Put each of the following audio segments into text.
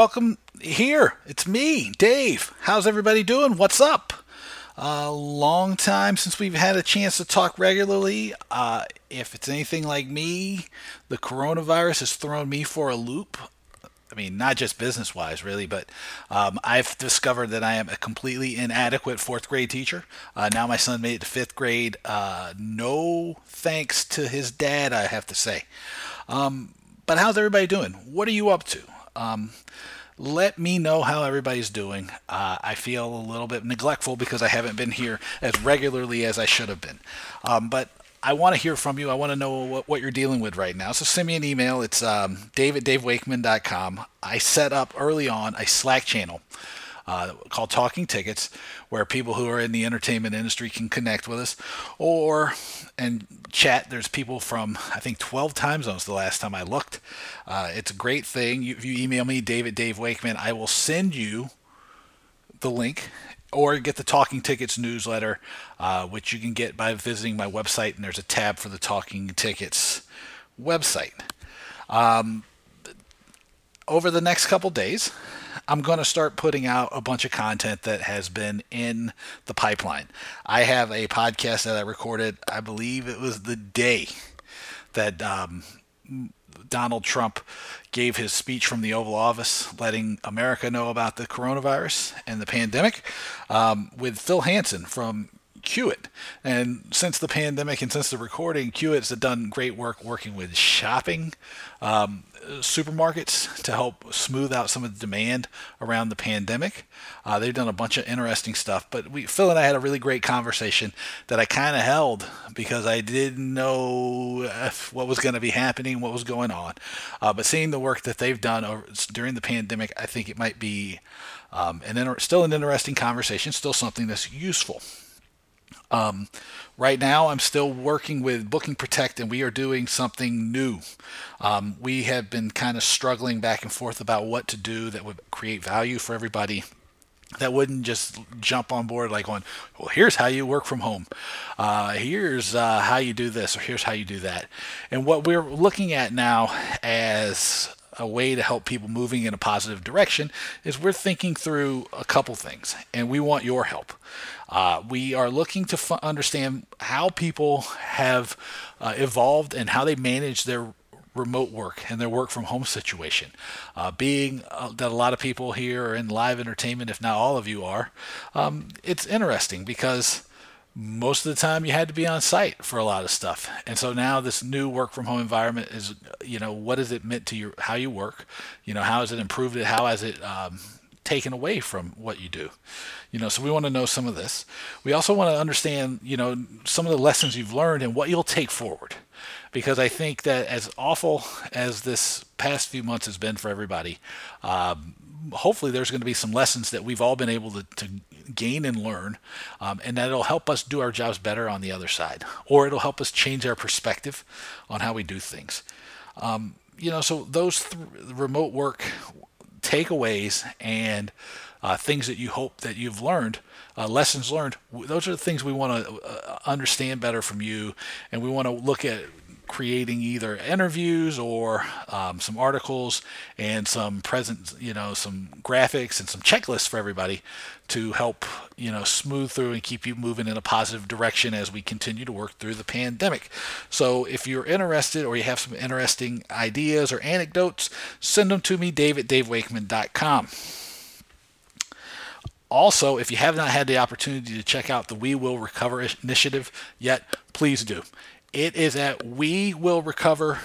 welcome here. It's me, Dave. How's everybody doing? What's up? A uh, long time since we've had a chance to talk regularly. Uh, if it's anything like me, the coronavirus has thrown me for a loop. I mean, not just business wise, really, but um, I've discovered that I am a completely inadequate fourth grade teacher. Uh, now my son made it to fifth grade. Uh, no thanks to his dad, I have to say. Um, but how's everybody doing? What are you up to? Um, let me know how everybody's doing. Uh, I feel a little bit neglectful because I haven't been here as regularly as I should have been. Um, but I want to hear from you. I want to know what, what you're dealing with right now. So send me an email. It's um, daviddavewakeman.com. I set up early on a Slack channel uh, called Talking Tickets, where people who are in the entertainment industry can connect with us or and chat. There's people from I think 12 time zones the last time I looked. Uh, it's a great thing. You, if you email me, David Dave Wakeman, I will send you the link or get the Talking Tickets newsletter, uh, which you can get by visiting my website, and there's a tab for the Talking Tickets website. Um, over the next couple days, I'm going to start putting out a bunch of content that has been in the pipeline. I have a podcast that I recorded, I believe it was the day that um, Donald Trump gave his speech from the Oval Office, letting America know about the coronavirus and the pandemic, um, with Phil Hansen from Queue-it. And since the pandemic and since the recording, Queue-it's done great work working with shopping um, supermarkets to help smooth out some of the demand around the pandemic. Uh, they've done a bunch of interesting stuff, but we Phil and I had a really great conversation that I kind of held because I didn't know what was going to be happening, what was going on. Uh, but seeing the work that they've done over, during the pandemic, I think it might be um, an inter- still an interesting conversation, still something that's useful. Um, right now, I'm still working with Booking Protect, and we are doing something new. Um, we have been kind of struggling back and forth about what to do that would create value for everybody. That wouldn't just jump on board like on, well, here's how you work from home. Uh, here's uh, how you do this, or here's how you do that. And what we're looking at now as a way to help people moving in a positive direction is we're thinking through a couple things, and we want your help. Uh, we are looking to f- understand how people have uh, evolved and how they manage their remote work and their work from home situation. Uh, being uh, that a lot of people here are in live entertainment, if not all of you are, um, it's interesting because most of the time you had to be on site for a lot of stuff. And so now this new work from home environment is, you know, what has it meant to your how you work? You know, how has it improved it? How has it um, taken away from what you do. You know, so we want to know some of this. We also want to understand, you know, some of the lessons you've learned and what you'll take forward. Because I think that as awful as this past few months has been for everybody, um, hopefully there's going to be some lessons that we've all been able to, to gain and learn, um, and that'll help us do our jobs better on the other side, or it'll help us change our perspective on how we do things. Um, you know, so those th- remote work takeaways and uh, things that you hope that you've learned, uh, lessons learned. Those are the things we want to uh, understand better from you, and we want to look at creating either interviews or um, some articles and some present, you know, some graphics and some checklists for everybody to help, you know, smooth through and keep you moving in a positive direction as we continue to work through the pandemic. So if you're interested or you have some interesting ideas or anecdotes, send them to me, dave at davewakeman.com. Also, if you have not had the opportunity to check out the We Will Recover initiative yet, please do. It is at we will recover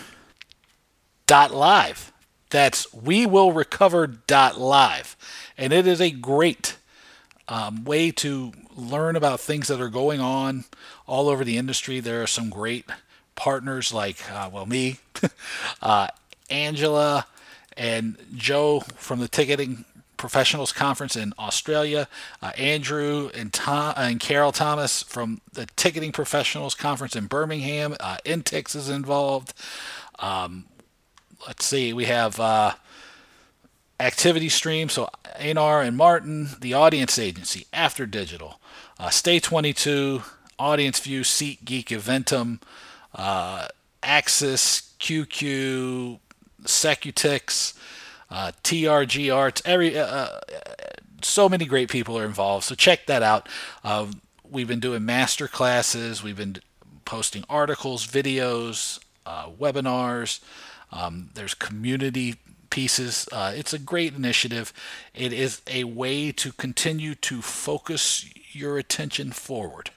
dot live. That's we will recover dot live, and it is a great um, way to learn about things that are going on all over the industry. There are some great partners like uh, well me, uh, Angela, and Joe from the ticketing Professionals Conference in Australia, uh, Andrew and Tom and Carol Thomas from the Ticketing Professionals Conference in Birmingham. Uh, Intix is involved. Um, let's see, we have uh, Activity Stream, so Anar and Martin, the Audience Agency, After Digital, uh, Stay 22, Audience View, Seat Geek, Eventim, uh, AXS, QQ, Secutix. Uh, TRG Arts, every uh, uh, so many great people are involved. So check that out. Uh, we've been doing master classes. We've been posting articles, videos, uh, webinars. Um, there's community pieces. Uh, it's a great initiative. It is a way to continue to focus your attention forward.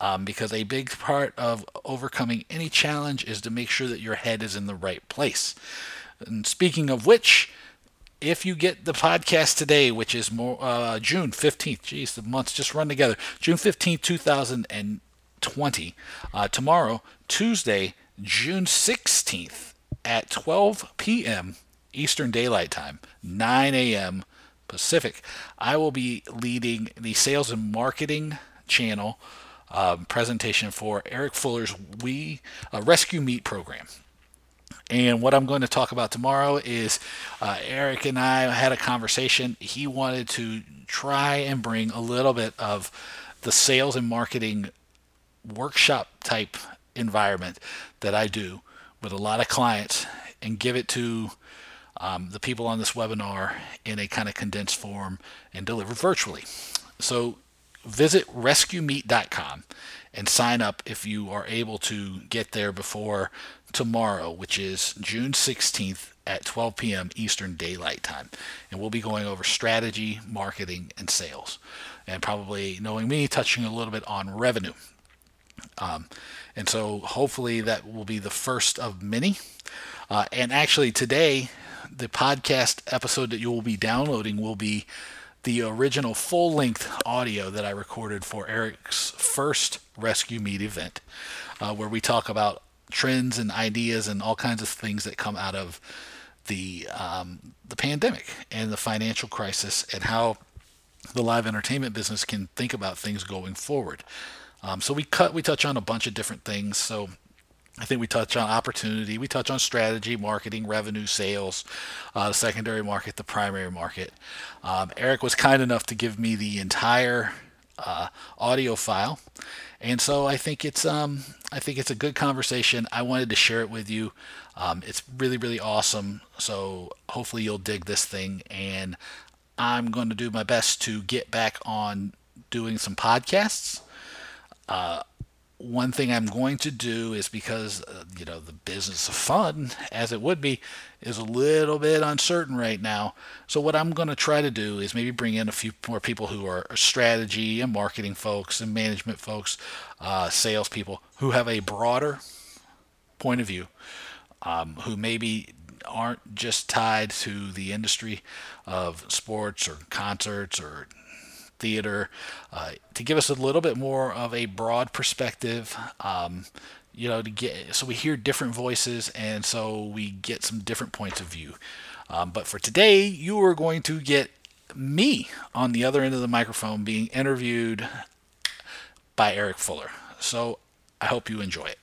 Um, because a big part of overcoming any challenge is to make sure that your head is in the right place. And speaking of which, if you get the podcast today, which is more uh, June 15th, geez, the months just run together. June 15th, 2020. Uh, tomorrow, Tuesday, June 16th at 12 p.m. Eastern Daylight Time, 9 a.m. Pacific, I will be leading the sales and marketing channel um, presentation for Eric Fuller's We uh, Rescue Meet program. And what I'm going to talk about tomorrow is uh, Eric and I had a conversation. He wanted to try and bring a little bit of the sales and marketing workshop type environment that I do with a lot of clients and give it to um, the people on this webinar in a kind of condensed form and delivered virtually. So visit rescuemeet.com and sign up if you are able to get there before tomorrow, which is June 16th at 12 p.m. Eastern Daylight Time. And we'll be going over strategy, marketing, and sales. And probably, knowing me, touching a little bit on revenue. Um, and so hopefully that will be the first of many. Uh, and actually, today, the podcast episode that you will be downloading will be the original full length audio that I recorded for Eric's first Rescue Meet event, uh, where we talk about trends and ideas and all kinds of things that come out of the um, the pandemic and the financial crisis and how the live entertainment business can think about things going forward. Um, so we cut we touch on a bunch of different things. So I think we touch on opportunity, we touch on strategy, marketing, revenue, sales, uh, the secondary market, the primary market. Um, Eric was kind enough to give me the entire uh, audio file, and so I think it's um, I think it's a good conversation. I wanted to share it with you. Um, it's really really awesome. So hopefully you'll dig this thing, and I'm going to do my best to get back on doing some podcasts. Uh, one thing I'm going to do is because uh, you know the business of fun, as it would be, is a little bit uncertain right now. So what I'm going to try to do is maybe bring in a few more people who are strategy and marketing folks and management folks, uh, salespeople who have a broader point of view, um, who maybe aren't just tied to the industry of sports or concerts or theater uh, to give us a little bit more of a broad perspective. Um, you know, to get so we hear different voices and so we get some different points of view. Um, but for today, you are going to get me on the other end of the microphone being interviewed by Eric Fuller. So I hope you enjoy it.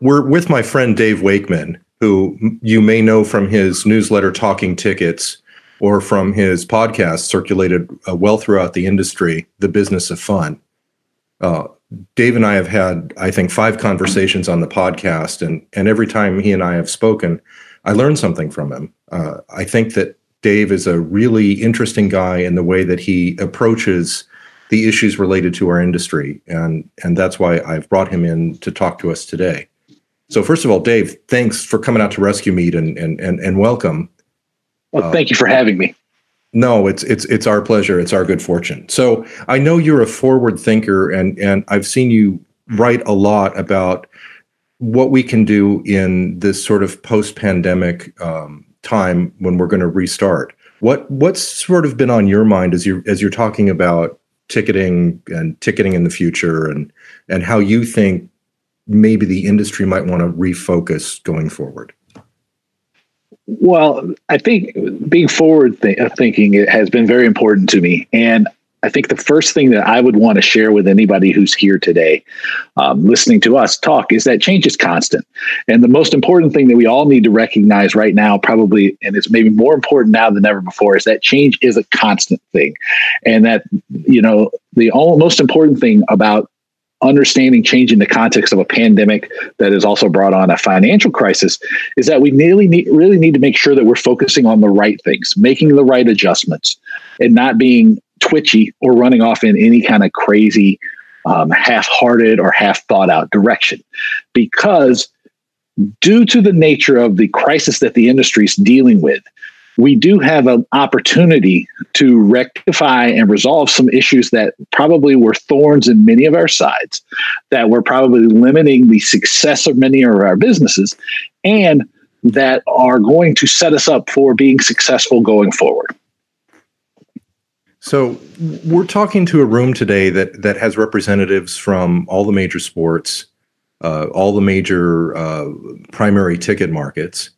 We're with my friend Dave Wakeman, who you may know from his newsletter Talking Tickets or from his podcast circulated uh, well throughout the industry, The Business of Fun. Uh, Dave and I have had, I think, five conversations on the podcast, and and every time he and I have spoken, I learned something from him. Uh, I think that Dave is a really interesting guy in the way that he approaches the issues related to our industry, and and that's why I've brought him in to talk to us today. So first of all, Dave, thanks for coming out to Rescue Meet and and and, and welcome. Well, thank you for having me. No, it's it's it's our pleasure. It's our good fortune. So I know you're a forward thinker, and and I've seen you write a lot about what we can do in this sort of post-pandemic um, time when we're going to restart. What what's sort of been on your mind as you as you're talking about ticketing and ticketing in the future, and and how you think maybe the industry might want to refocus going forward. Well, I think being forward th- uh, thinking has been very important to me. And I think the first thing that I would want to share with anybody who's here today, um, listening to us talk, is that change is constant. And the most important thing that we all need to recognize right now, probably, and it's maybe more important now than ever before, is that change is a constant thing. And that, you know, the all, most important thing about understanding change in the context of a pandemic that has also brought on a financial crisis is that we really need, really need to make sure that we're focusing on the right things, making the right adjustments, and not being twitchy or running off in any kind of crazy, um, half hearted or half thought out direction. Because due to the nature of the crisis that the industry is dealing with, we do have an opportunity to rectify and resolve some issues that probably were thorns in many of our sides, that were probably limiting the success of many of our businesses, and that are going to set us up for being successful going forward. So we're talking to a room today that that has representatives from all the major sports, uh, all the major uh, primary ticket markets,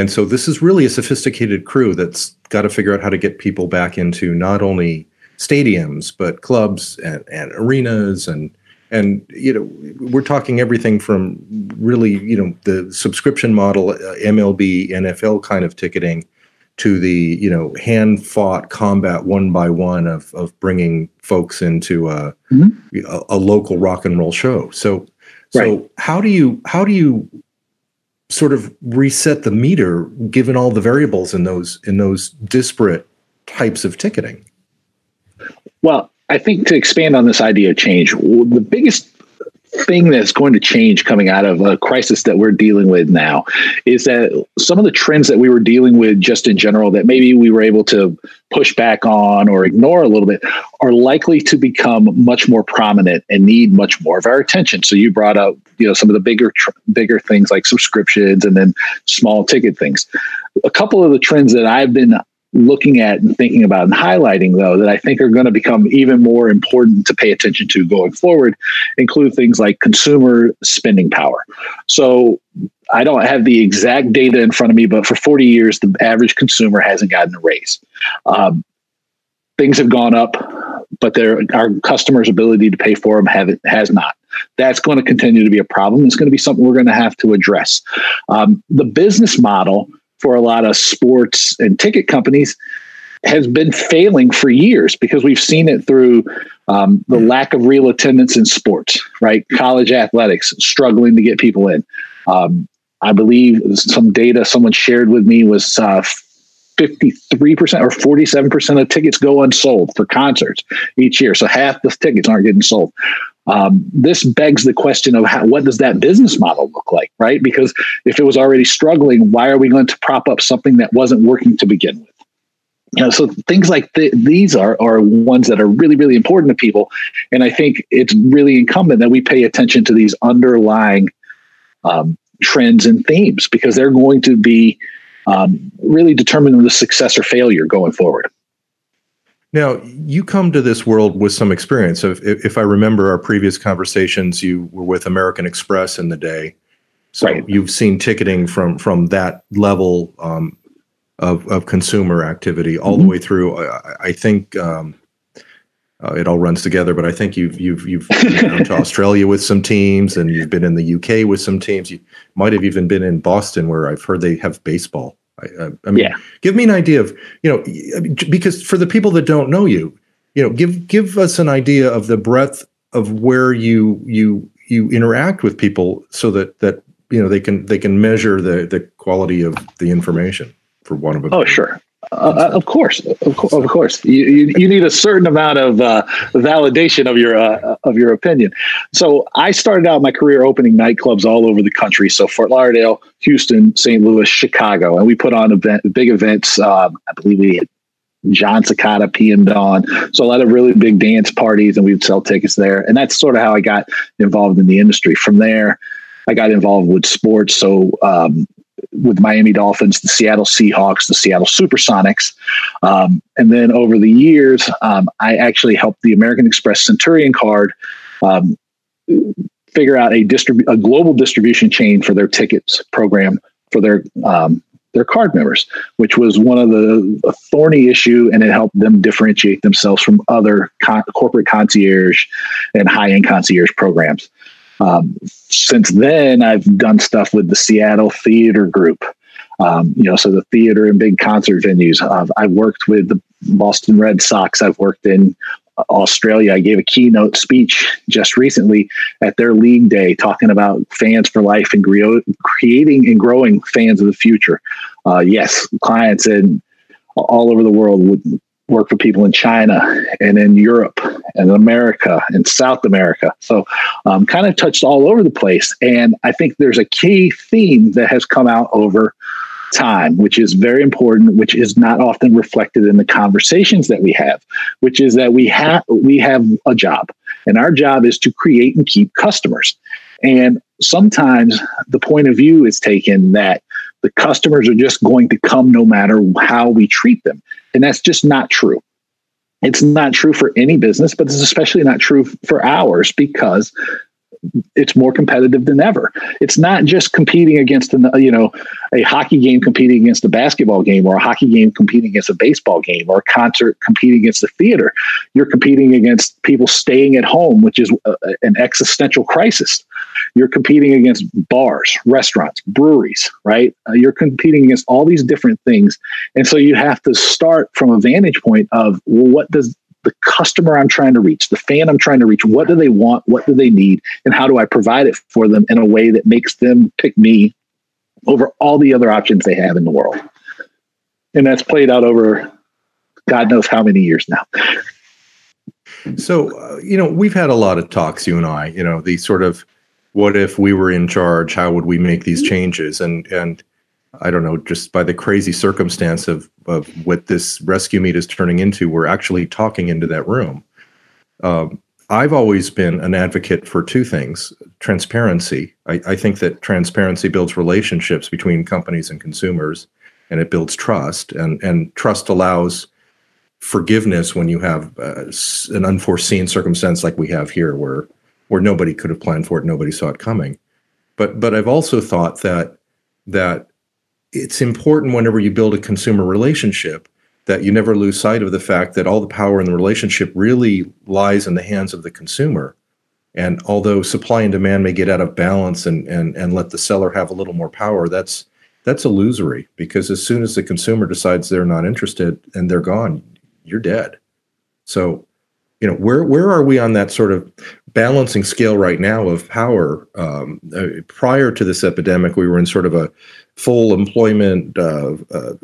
and so this is really a sophisticated crew that's got to figure out how to get people back into not only stadiums but clubs and, and arenas and and you know we're talking everything from really you know the subscription model uh, MLB NFL kind of ticketing to the you know hand fought combat one by one of of bringing folks into a, mm-hmm. a, a local rock and roll show so so right. how do you how do you sort of reset the meter given all the variables in those in those disparate types of ticketing? Well i think to expand on this idea of change the biggest thing that's going to change coming out of a crisis that we're dealing with now is that some of the trends that we were dealing with just in general that maybe we were able to push back on or ignore a little bit are likely to become much more prominent and need much more of our attention. So you brought up you know some of the bigger bigger things like subscriptions and then small ticket things. A couple of the trends that i've been looking at and thinking about and highlighting though that I think are going to become even more important to pay attention to going forward include things like consumer spending power. So I don't have the exact data in front of me, but for 40 years, the average consumer hasn't gotten a raise. Um, things have gone up, but their our customers' ability to pay for them have has not. That's going to continue to be a problem. It's going to be something we're going to have to address. Um, the business model for a lot of sports and ticket companies has been failing for years because we've seen it through um, the lack of real attendance in sports, right? College athletics struggling to get people in. Um, I believe some data someone shared with me was uh, 53% or 47% of tickets go unsold for concerts each year. So half the tickets aren't getting sold. Um, this begs the question of how, what does that business model look like, right? Because if it was already struggling, why are we going to prop up something that wasn't working to begin with? You know, so things like th- these are are ones that are really really important to people, and I think it's really incumbent that we pay attention to these underlying um, trends and themes because they're going to be um, really determining the success or failure going forward. Now, you come to this world with some experience. If, if I remember our previous conversations, you were with American Express in the day. So right. you've seen ticketing from from that level um, of, of consumer activity all mm-hmm. the way through. I, I think um, uh, it all runs together, but I think you've you've you've been down to Australia with some teams, and you've been in the UK with some teams. You might have even been in Boston, where I've heard they have baseball. I, I mean, yeah. give me an idea of you know because for the people that don't know you, you know, give give us an idea of the breadth of where you you you interact with people, so that that you know they can they can measure the the quality of the information for one of them. Oh, sure. Uh, of course, of, co- of course, you, you, you, need a certain amount of uh, validation of your uh, of your opinion. So I started out my career opening nightclubs all over the country. So Fort Lauderdale, Houston, St. Louis, Chicago, and we put on event, big events. Um, I believe we had Jon Secada, PM Dawn. So a lot of really big dance parties, and we'd sell tickets there. And that's sort of how I got involved in the industry. From there, I got involved with sports. So um, with Miami Dolphins, the Seattle Seahawks, the Seattle Supersonics. Um, and then over the years, um, I actually helped the American Express Centurion card um, figure out a, a global distribution chain for their tickets program for their um, their card members, which was one of the thorny issue, and it helped them differentiate themselves from other corporate concierge and high end concierge programs. Um, since then, I've done stuff with the Seattle Theater Group. Um, you know, so the theater and big concert venues. Uh, I've worked with the Boston Red Sox. I've worked in Australia. I gave a keynote speech just recently at their league day talking about fans for life and creating and growing fans of the future. Uh, yes, clients in all over the world would work for people in China and in Europe and America and South America. So, um, kind of touched all over the place. And I think there's a key theme that has come out over time, which is very important, which is not often reflected in the conversations that we have, which is that we have we have a job, and our job is to create and keep customers. And sometimes the point of view is taken that the customers are just going to come no matter how we treat them. And that's just not true. It's not true for any business, but it's especially not true for ours because it's more competitive than ever. It's not just competing against an, you know a hockey game competing against a basketball game or a hockey game competing against a baseball game or a concert competing against the theater. You're competing against people staying at home, which is a, an existential crisis. You're competing against bars, restaurants, breweries, right? Uh, you're competing against all these different things, and so you have to start from a vantage point of well, what does the customer I'm trying to reach, the fan I'm trying to reach, what do they want? What do they need? And how do I provide it for them in a way that makes them pick me over all the other options they have in the world? And that's played out over God knows how many years now. So, uh, you know, we've had a lot of talks, you and I, you know, the sort of what if we were in charge? How would we make these changes? And, and, I don't know, just by the crazy circumstance of, of what this rescue meet is turning into, we're actually talking into that room. Um, I've always been an advocate for two things transparency. I, I, think that transparency builds relationships between companies and consumers, and it builds trust. And, and trust allows forgiveness when you have uh, an unforeseen circumstance like we have here, where, where nobody could have planned for it, nobody saw it coming. But, but I've also thought that that it's important whenever you build a consumer relationship that you never lose sight of the fact that all the power in the relationship really lies in the hands of the consumer. And although supply and demand may get out of balance and and and let the seller have a little more power, that's that's illusory because as soon as the consumer decides they're not interested and they're gone, you're dead. So, you know, where where are we on that sort of balancing scale right now of power? Um, uh, prior to this epidemic, we were in sort of a full employment, uh, uh,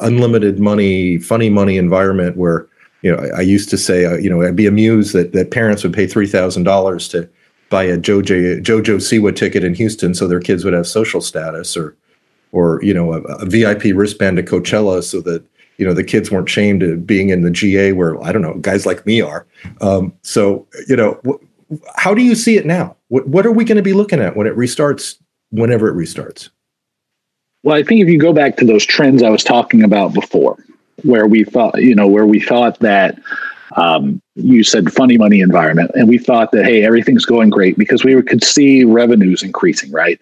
unlimited money, funny money environment where you know I, I used to say uh, you know I'd be amused that that parents would pay three thousand dollars to buy a JoJo JoJo Siwa ticket in Houston so their kids would have social status or or you know a, a VIP wristband to Coachella so that you know the kids weren't shamed of being in the GA where I don't know guys like me are. Um, so you know, wh- how do you see it now? What what are we going to be looking at when it restarts? Whenever it restarts. Well, I think if you go back to those trends I was talking about before, where we thought, you know, where we thought that um, you said funny money environment, and we thought that hey, everything's going great because we could see revenues increasing. Right,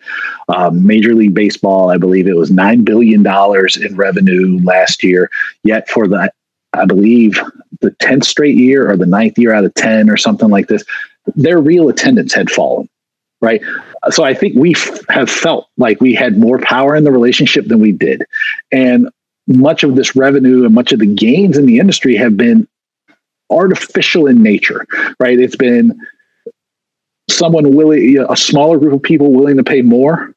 um, Major League Baseball, I believe it was nine billion dollars in revenue last year. Yet for the, I believe the tenth straight year or the ninth year out of ten or something like this, their real attendance had fallen right? So I think we f- have felt like we had more power in the relationship than we did. And much of this revenue and much of the gains in the industry have been artificial in nature, right? It's been someone willing, a smaller group of people willing to pay more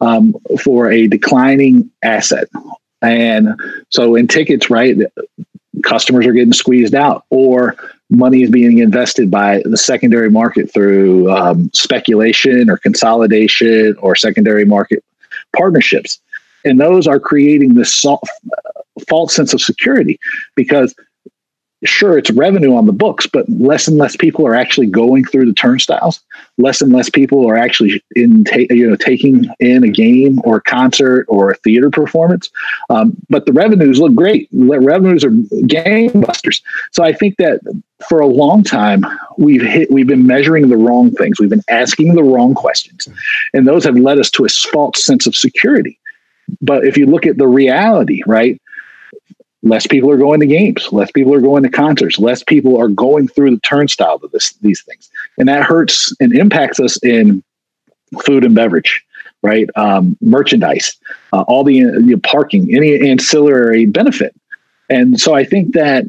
um, for a declining asset. And so in tickets, right, customers are getting squeezed out or money is being invested by the secondary market through um, speculation or consolidation or secondary market partnerships. And those are creating this false sense of security because sure it's revenue on the books but less and less people are actually going through the turnstiles. Less and less people are actually in ta- you know taking in a game or a concert or a theater performance. Um, but the revenues look great. The revenues are gangbusters. So i think that for a long time we've hit we've been measuring the wrong things. We've been asking the wrong questions. And those have led us to a false sense of security. But if you look at the reality right less people are going to games, less people are going to concerts, less people are going through the turnstile of this, these things. And that hurts and impacts us in food and beverage, right? Um, merchandise, uh, all the, the parking, any ancillary benefit. And so I think that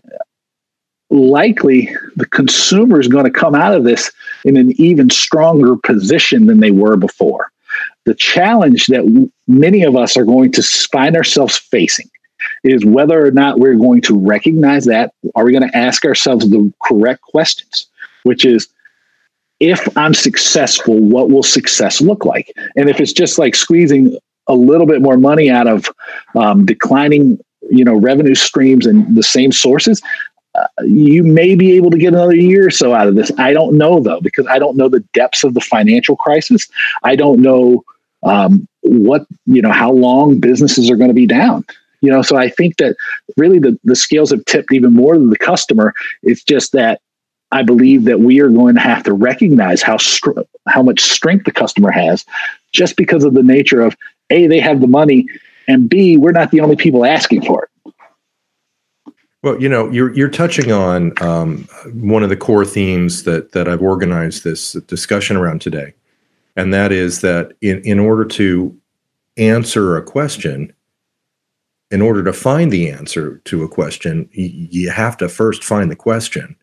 likely the consumer is going to come out of this in an even stronger position than they were before. The challenge that many of us are going to find ourselves facing is whether or not we're going to recognize that. Are we going to ask ourselves the correct questions, which is, if I'm successful, what will success look like? And if it's just like squeezing a little bit more money out of um, declining, you know, revenue streams and the same sources, uh, you may be able to get another year or so out of this. I don't know though, because I don't know the depths of the financial crisis. I don't know um, what you know how long businesses are going to be down. You know, so I think that really the the scales have tipped even more than the customer. It's just that I believe that we are going to have to recognize how str- how much strength the customer has, just because of the nature of a they have the money, and b we're not the only people asking for it. Well, you know, you're you're touching on um, one of the core themes that that I've organized this discussion around today, and that is that in in order to answer a question, in order to find the answer to a question, you have to first find the question,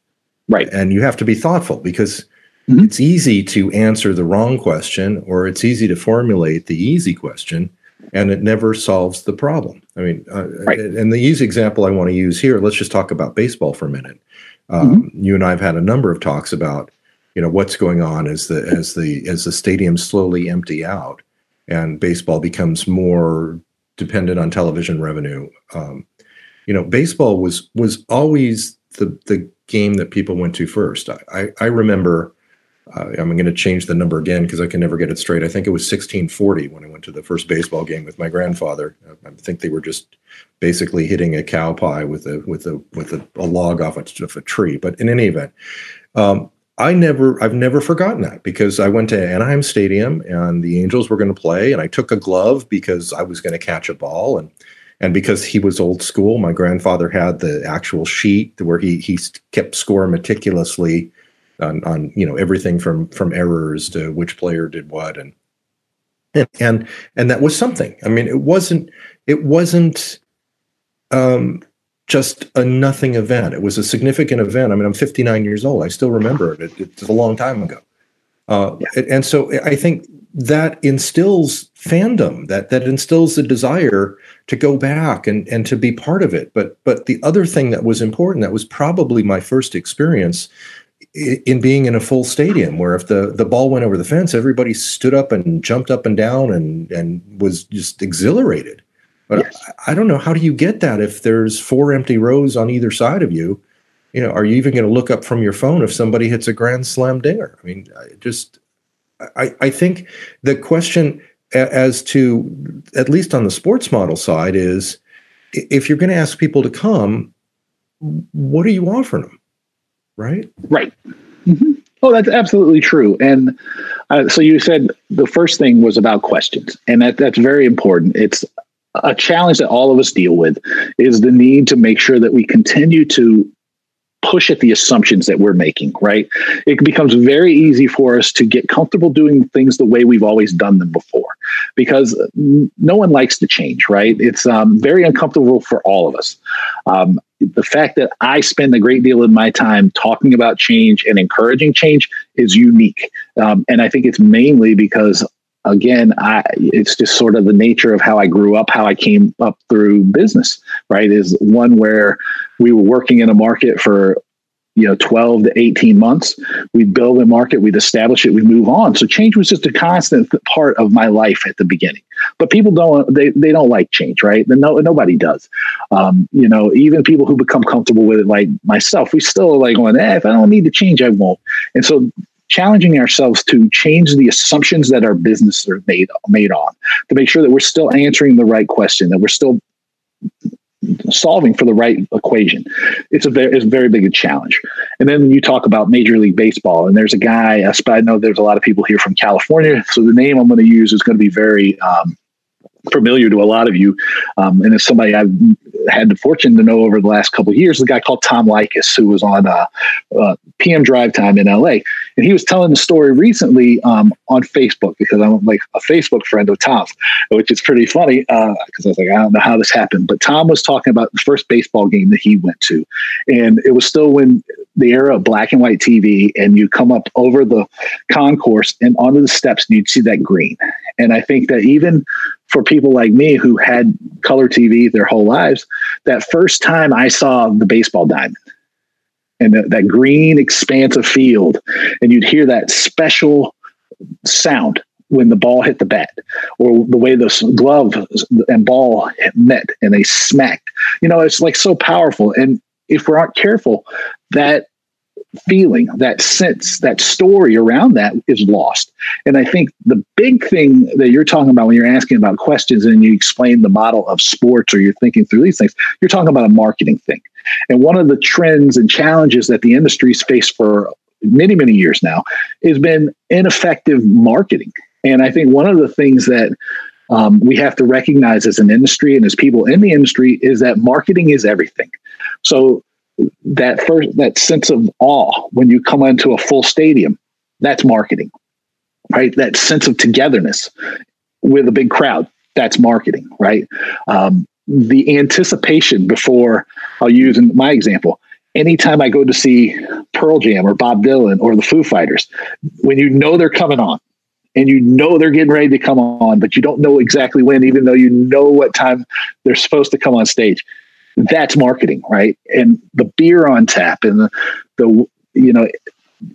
right? And you have to be thoughtful because mm-hmm. it's easy to answer the wrong question, or it's easy to formulate the easy question and it never solves the problem. I mean, uh, right. and the easy example I want to use here, let's just talk about baseball for a minute. Um, mm-hmm. You and I have had a number of talks about, you know, what's going on as the as the as the stadiums slowly empty out and baseball becomes more dependent on television revenue. Um, you know, baseball was was always the the game that people went to first. I, I remember uh, I'm going to change the number again because I can never get it straight. I think it was 1640 when I went to the first baseball game with my grandfather. I think they were just basically hitting a cow pie with a with a with a, a log off of a tree. But in any event, um, I never I've never forgotten that because I went to Anaheim Stadium and the Angels were going to play, and I took a glove because I was going to catch a ball and. And because he was old school, my grandfather had the actual sheet where he he kept score meticulously on, on you know everything from from errors to which player did what and and and that was something i mean it wasn't it wasn't um just a nothing event. It was a significant event. I mean i'm 59 years old. I still remember it, it it's a long time ago. Uh, yeah. and so i think that instills fandom that that instills the desire to go back and and to be part of it. But but the other thing that was important that was probably my first experience in being in a full stadium where if the, the ball went over the fence, everybody stood up and jumped up and down and, and was just exhilarated. But yes. I, I, don't know, how do you get that if there's four empty rows on either side of you? You know, are you even going to look up from your phone if somebody hits a grand slam dinger? I mean, I just, I, I think the question as to, at least on the sports model side, is if you're going to ask people to come, what are you offering them? right? Right. Mm-hmm. Oh, that's absolutely true. And uh, so you said the first thing was about questions, and that that's very important. It's a challenge that all of us deal with is the need to make sure that we continue to push at the assumptions that we're making, right? It becomes very easy for us to get comfortable doing things the way we've always done them before because no one likes to change, right? It's um, very uncomfortable for all of us. Um, the fact that I spend a great deal of my time talking about change and encouraging change is unique. Um, and I think it's mainly because again, I it's just sort of the nature of how I grew up, how I came up through business, right? Is one where we were working in a market for you know 12 to 18 months. We'd build a market we'd establish it we move on. So change was just a constant part of my life at the beginning. But people don't they, they don't like change right? No, nobody does. Um, you know even people who become comfortable with it like myself we still like going eh, if i don't need to change i won't. And so challenging ourselves to change the assumptions that our business are made made on to make sure that we're still answering the right question, that we're still solving for the right equation. It's a very it's a very big challenge. And then you talk about Major League Baseball, and there's a guy. I know there's a lot of people here from California, so the name I'm going to use is going to be very um, familiar to a lot of you. Um, and it's somebody I've had the fortune to know over the last couple years. The guy called Tom Leykis, who was on uh, uh, PM Drive Time in LA, And he was telling the story recently um, on Facebook because I'm like a Facebook friend of Tom's, which is pretty funny because uh, I was like, I don't know how this happened. But Tom was talking about the first baseball game that he went to. And it was still when the era of black and white TV, and you come up over the concourse and onto the steps, and you'd see that green. And I think that even for people like me who had color TV their whole lives, that first time I saw the baseball diamond and that, green expanse of field, and you'd hear that special sound when the ball hit the bat or the way the glove and ball met and they smacked. You know, it's like so powerful. And if we aren't careful, that feeling, that sense, that story around that is lost. And I think the big thing that you're talking about when you're asking about questions and you explain the model of sports or you're thinking through these things, you're talking about a marketing thing. And one of the trends and challenges that the industry's faced for many, many years now has been ineffective marketing. And I think one of the things that um, we have to recognize as an industry and as people in the industry is that marketing is everything. So that first that sense of awe when you come into a full stadium that's marketing right? That sense of togetherness with a big crowd that's marketing right? Um, the anticipation before i'll use in my example anytime i go to see pearl jam or bob dylan or the foo fighters when you know they're coming on and you know they're getting ready to come on but you don't know exactly when even though you know what time they're supposed to come on stage that's marketing, right? And the beer on tap and the, the you know,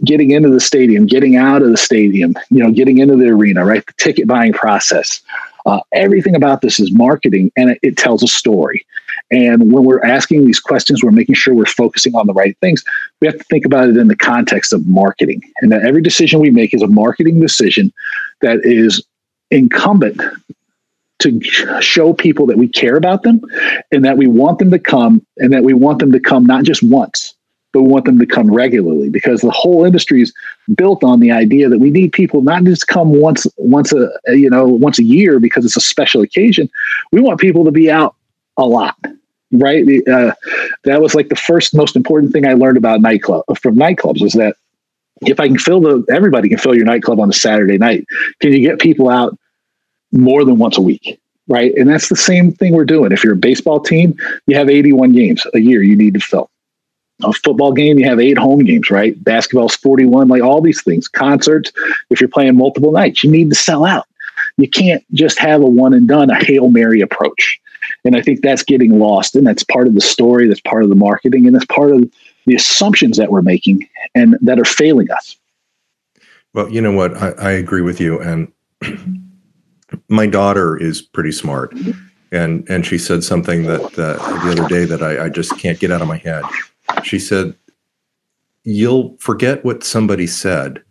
getting into the stadium, getting out of the stadium, you know, getting into the arena, right? The ticket buying process. Uh, everything about this is marketing and it, it, tells a story. And when we're asking these questions, we're making sure we're focusing on the right things. We have to think about it in the context of marketing. And that every decision we make is a marketing decision that is incumbent to show people that we care about them and that we want them to come and that we want them to come not just once but we want them to come regularly because the whole industry is built on the idea that we need people not just come once once a you know once a year because it's a special occasion. We want people to be out a lot right? Uh, that was like the first most important thing i learned about nightclub from nightclubs was that if i can fill the everybody can fill your nightclub on a saturday night. Can you get people out more than once a week, right? And that's the same thing we're doing. If you're a baseball team, you have 81 games a year you need to fill. A football game, you have eight home games, right? Basketball's 41, like all these things. Concerts, if you're playing multiple nights, you need to sell out. You can't just have a one and done, a Hail Mary approach. And I think that's getting lost. And that's part of the story, that's part of the marketing, and that's part of the assumptions that we're making and that are failing us. Well, you know what? I, I agree with you. And my daughter is pretty smart, and and she said something that, the other day that I, I just can't get out of my head. She said, "You'll forget what somebody said,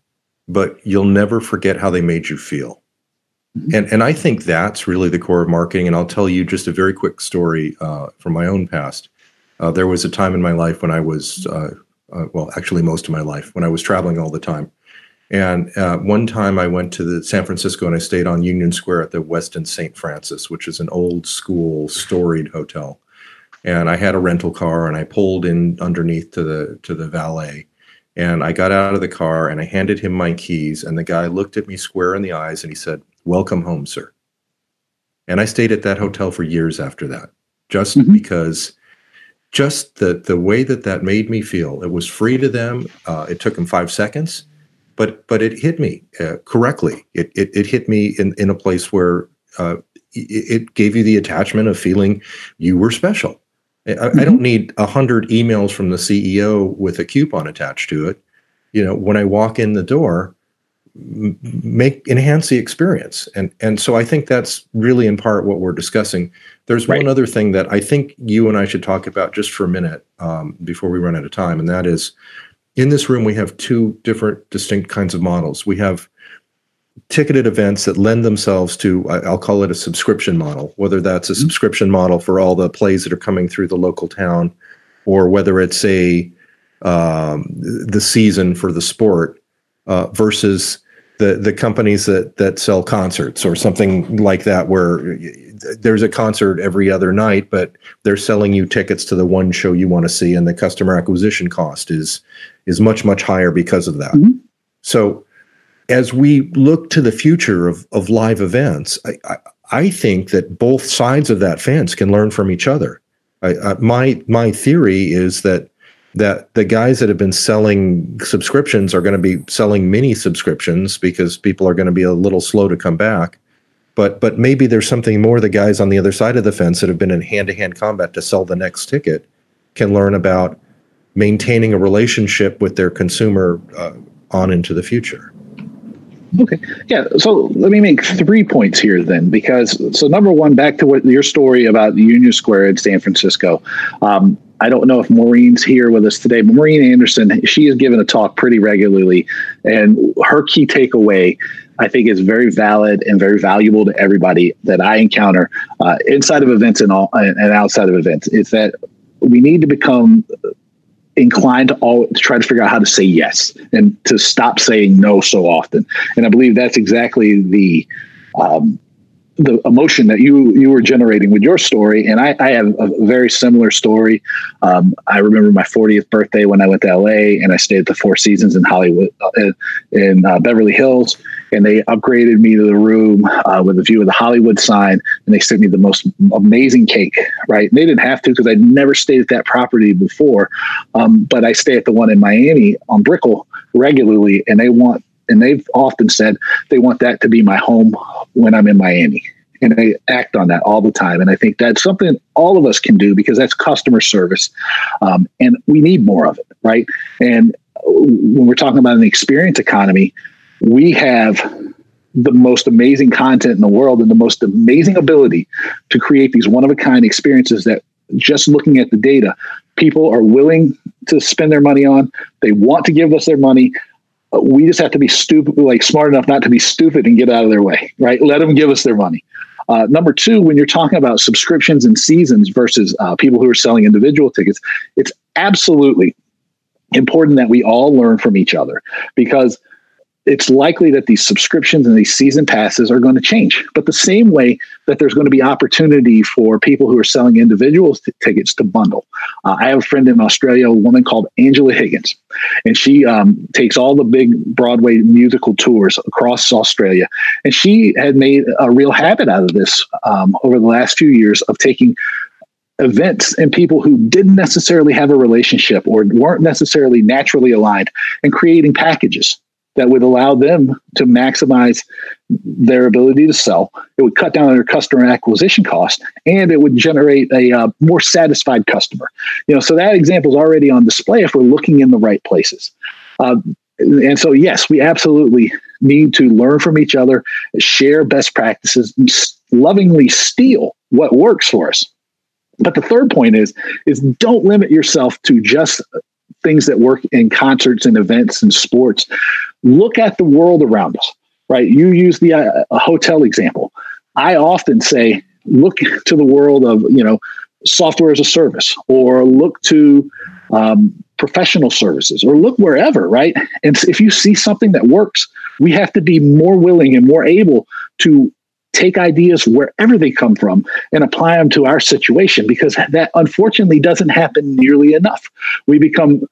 but you'll never forget how they made you feel." And and I think that's really the core of marketing. And I'll tell you just a very quick story uh, from my own past. Uh, there was a time in my life when I was, uh, uh well, actually most of my life, when I was traveling all the time. And uh, one time I went to the San Francisco and I stayed on Union Square at the Westin St. Francis, which is an old school storied hotel. And I had a rental car and I pulled in underneath to the to the valet. And I got out of the car and I handed him my keys. And the guy looked at me square in the eyes and he said, Welcome home, sir. And I stayed at that hotel for years after that, just mm-hmm. because just the the way that that made me feel. It was free to them. Uh, it took them five seconds but but it hit me uh, correctly. It, it, it hit me in in a place where uh, it, it, gave you the attachment of feeling you were special. I, mm-hmm. I don't need a hundred emails from the CEO with a coupon attached to it. You know, when I walk in the door, make enhance the experience, and and so I think that's really in part what we're discussing. There's right. one other thing that I think you and I should talk about just for a minute um, before we run out of time, and that is in this room, we have two different distinct kinds of models. We have ticketed events that lend themselves to, I'll call it a subscription model, whether that's a mm-hmm. subscription model for all the plays that are coming through the local town, or whether it's a um, the season for the sport uh, versus the the companies that that sell concerts or something like that, where there's a concert every other night, but they're selling you tickets to the one show you want to see, and the customer acquisition cost is is much much higher because of that. Mm-hmm. So as we look to the future of, of live events, I, I, I think that both sides of that fence can learn from each other. I, my my theory is that that the guys that have been selling subscriptions are going to be selling mini subscriptions because people are going to be a little slow to come back. But but maybe there's something more the guys on the other side of the fence that have been in hand to hand combat to sell the next ticket can learn about maintaining a relationship with their consumer uh, on into the future. Okay. Yeah. So let me make three points here then, because so number one, back to what your story about Union Square in San Francisco. Um, I don't know if Maureen's here with us today, but Maureen Anderson, she has given a talk pretty regularly, and her key takeaway, I think, is very valid and very valuable to everybody that I encounter uh, inside of events and all and outside of events. Is that we need to become inclined to all to try to figure out how to say yes and to stop saying no so often. And I believe that's exactly the um, the emotion that you you were generating with your story. And I, I have a very similar story. Um, I remember my 40th birthday when I went to LA and I stayed at the Four Seasons in Hollywood uh, in uh, Beverly Hills and they upgraded me to the room uh, with a view of the Hollywood sign, and they sent me the most amazing cake. Right? And they didn't have to because I'd never stayed at that property before, um, but I stay at the one in Miami on Brickell regularly, and they want and they've often said they want that to be my home when I'm in Miami. And I act on that all the time. And I think that's something all of us can do because that's customer service. Um, and we need more of it, right? And when we're talking about an experience economy, we have the most amazing content in the world and the most amazing ability to create these one of a kind experiences that just looking at the data, people are willing to spend their money on. They want to give us their money. We just have to be stupid, like smart enough not to be stupid and get out of their way, right? Let them give us their money. Uh, number two, when you're talking about subscriptions and seasons versus uh, people who are selling individual tickets, it's absolutely important that we all learn from each other because it's likely that these subscriptions and these season passes are going to change. But the same way that there's going to be opportunity for people who are selling individual t- tickets to bundle. Uh, I have a friend in Australia, a woman called Angela Higgins, and she um, takes all the big Broadway musical tours across Australia. And she had made a real habit out of this um, over the last few years of taking events and people who didn't necessarily have a relationship or weren't necessarily naturally aligned and creating packages that would allow them to maximize their ability to sell. It would cut down on their customer acquisition cost, and it would generate a uh, more satisfied customer. You know, so that example is already on display if we're looking in the right places. Uh, and so, yes, we absolutely need to learn from each other, share best practices, lovingly steal what works for us. But the third point is is don't limit yourself to just things that work in concerts and events and sports look at the world around us, right? You use the uh, hotel example. I often say, look to the world of, you know, software as a service or look to um, professional services or look wherever, right? And if you see something that works, we have to be more willing and more able to take ideas wherever they come from and apply them to our situation because that unfortunately doesn't happen nearly enough. We become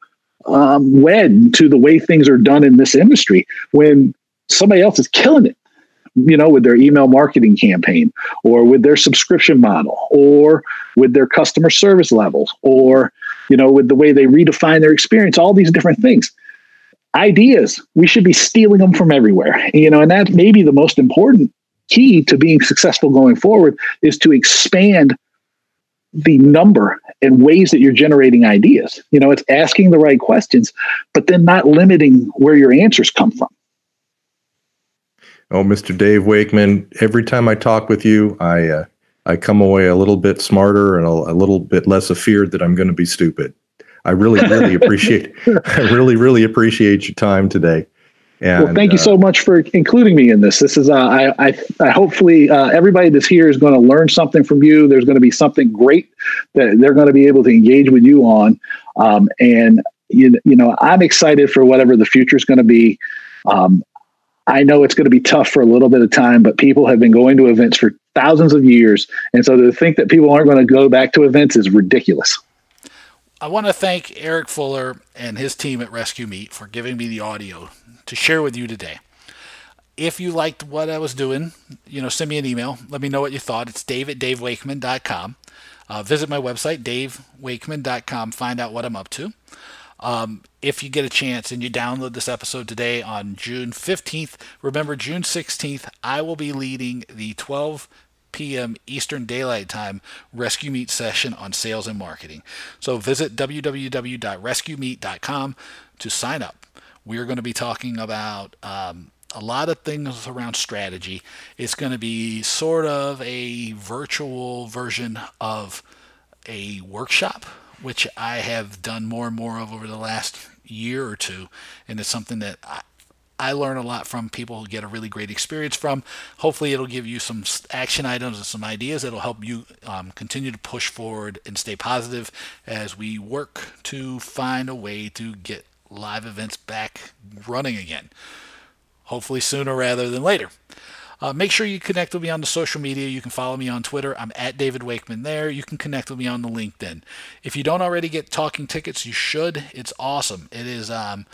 um, wed to the way things are done in this industry when somebody else is killing it you know with their email marketing campaign or with their subscription model or with their customer service levels or you know with the way they redefine their experience all these different things. Ideas we should be stealing them from everywhere you know and that may be the most important key to being successful going forward is to expand the number and ways that you're generating ideas. You know, it's asking the right questions, but then not limiting where your answers come from. Oh, Mr. Dave Wakeman, every time I talk with you, I uh, I come away a little bit smarter and a, a little bit less afeared that I'm going to be stupid. I really, really appreciate. I really, really appreciate your time today. Well, thank you uh, so much for including me in this. This is, uh, I, I, I, hopefully uh, everybody that's here is going to learn something from you. There's going to be something great that they're going to be able to engage with you on. Um, and you, you know, I'm excited for whatever the future is going to be. Um, I know it's going to be tough for a little bit of time, but people have been going to events for thousands of years, and so to think that people aren't going to go back to events is ridiculous. I want to thank Eric Fuller and his team at Rescue Meet for giving me the audio to share with you today. If you liked what I was doing, you know, send me an email. Let me know what you thought. It's dave at davewakeman.com. Uh, visit my website, davewakeman.com. Find out what I'm up to. Um, if you get a chance and you download this episode today on June 15th, remember June 16th, I will be leading the 12 p.m. Eastern Daylight Time Rescue Meet session on sales and marketing. So visit www.rescuemeet.com to sign up. We are going to be talking about um, a lot of things around strategy. It's going to be sort of a virtual version of a workshop which I have done more and more of over the last year or two, and it's something that I, I learn a lot from people who get a really great experience from. Hopefully, it'll give you some action items and some ideas that'll help you um, continue to push forward and stay positive as we work to find a way to get live events back running again. Hopefully, sooner rather than later. Uh, make sure you connect with me on the social media. You can follow me on Twitter. I'm at David Wakeman there. You can connect with me on the LinkedIn. If you don't already get talking tickets, you should. It's awesome. It is um,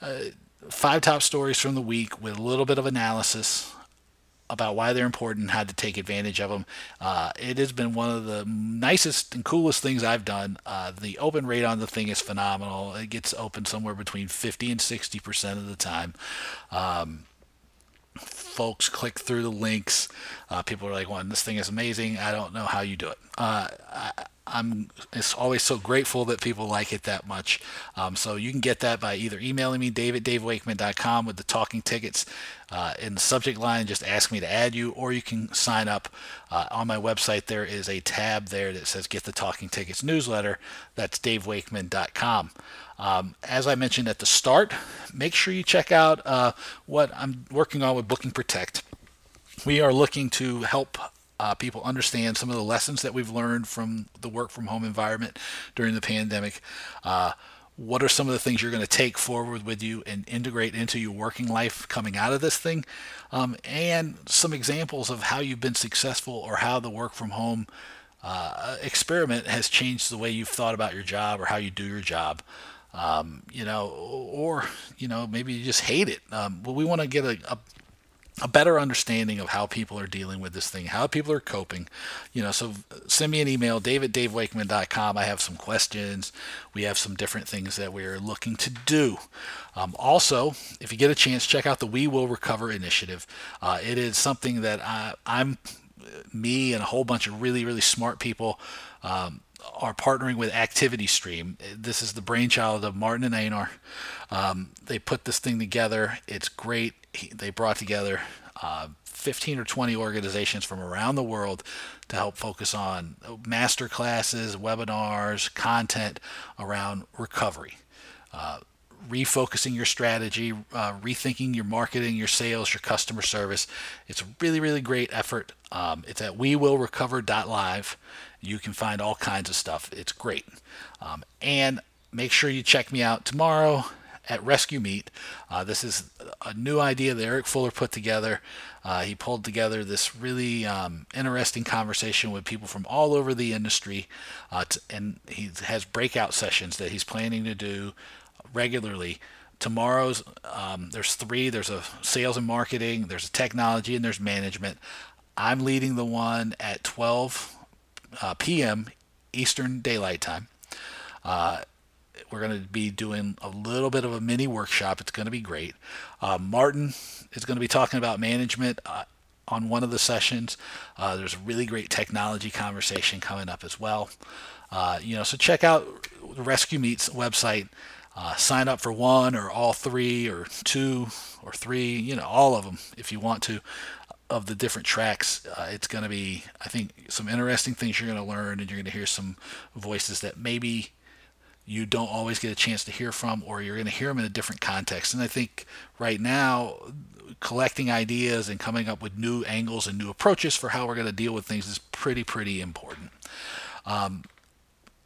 uh, five top stories from the week with a little bit of analysis about why they're important and how to take advantage of them. Uh, it has been one of the nicest and coolest things I've done. Uh, the open rate on the thing is phenomenal. It gets open somewhere between 50 and 60 percent of the time. Um, folks click through the links. Uh, people are like, "Well, this thing is amazing. I don't know how you do it." Uh, I, am it's always so grateful that people like it that much. Um, so you can get that by either emailing me, David, davewakeman.com with the talking tickets. Uh, in the subject line, just ask me to add you, or you can sign up uh, on my website. There is a tab there that says Get the Talking Tickets newsletter. That's davewakeman.com. Um, as I mentioned at the start, make sure you check out uh, what I'm working on with Booking Protect. We are looking to help uh, people understand some of the lessons that we've learned from the work from home environment during the pandemic. Uh, what are some of the things you're going to take forward with you and integrate into your working life coming out of this thing? Um, and some examples of how you've been successful or how the work from home uh, experiment has changed the way you've thought about your job or how you do your job um, you know, or you know maybe you just hate it. Um, but we want to get a, a, a better understanding of how people are dealing with this thing, how people are coping. You know, so send me an email, daviddavewakeman.com. I have some questions. We have some different things that we're looking to do. Um, also, if you get a chance, check out the We Will Recover initiative. Uh, it is something that I, I'm, me and a whole bunch of really, really smart people. Um, are partnering with Activity Stream. This is the brainchild of Martin and Einar. Um, they put this thing together. It's great. They brought together uh, 15 or 20 organizations from around the world to help focus on master classes, webinars, content around recovery. Uh, refocusing your strategy, uh, rethinking your marketing, your sales, your customer service. It's a really, really great effort. Um, it's at wewillrecover.live. You can find all kinds of stuff. It's great. Um, and make sure you check me out tomorrow at Rescue Meet. Uh, this is a new idea that Eric Fuller put together. Uh, he pulled together this really um, interesting conversation with people from all over the industry, uh, t- and he has breakout sessions that he's planning to do regularly. Tomorrow's um, there's three. There's a sales and marketing, there's a technology, and there's management. I'm leading the one at 12 uh, p.m. Eastern Daylight Time. Uh, we're going to be doing a little bit of a mini workshop. It's going to be great. Uh, Martin is going to be talking about management uh, on one of the sessions. Uh, there's a really great technology conversation coming up as well. Uh, you know, so check out the Rescue Meet's website. Uh, sign up for one or all three or two or three, you know, all of them if you want to of the different tracks. Uh, it's going to be, I think, some interesting things you're going to learn, and you're going to hear some voices that maybe you don't always get a chance to hear from, or you're going to hear them in a different context. And I think right now, collecting ideas and coming up with new angles and new approaches for how we're going to deal with things is pretty, pretty important. Um,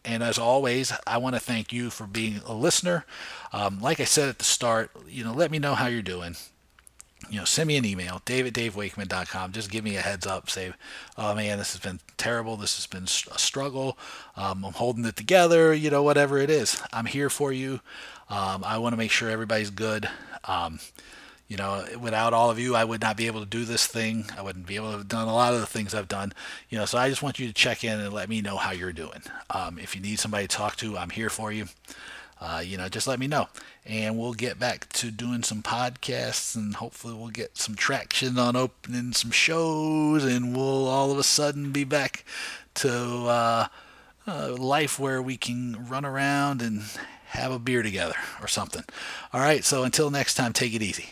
and as always, I want to thank you for being a listener. Um, like I said at the start, you know, let me know how you're doing you know, send me an email, dave at davewakeman.com. Just give me a heads up. Say, oh man, this has been terrible. This has been a struggle. Um, I'm holding it together, you know, whatever it is. I'm here for you. Um, I want to make sure everybody's good. You know, without all of you, I would not be able to do this thing. I wouldn't be able to have done a lot of the things I've done. You know, so I just want you to check in and let me know how you're doing. Um, if you need somebody to talk to, I'm here for you. Uh, you know, just let me know. And we'll get back to doing some podcasts and hopefully we'll get some traction on opening some shows and we'll all of a sudden be back to uh, uh, life where we can run around and have a beer together or something. All right, so until next time, take it easy.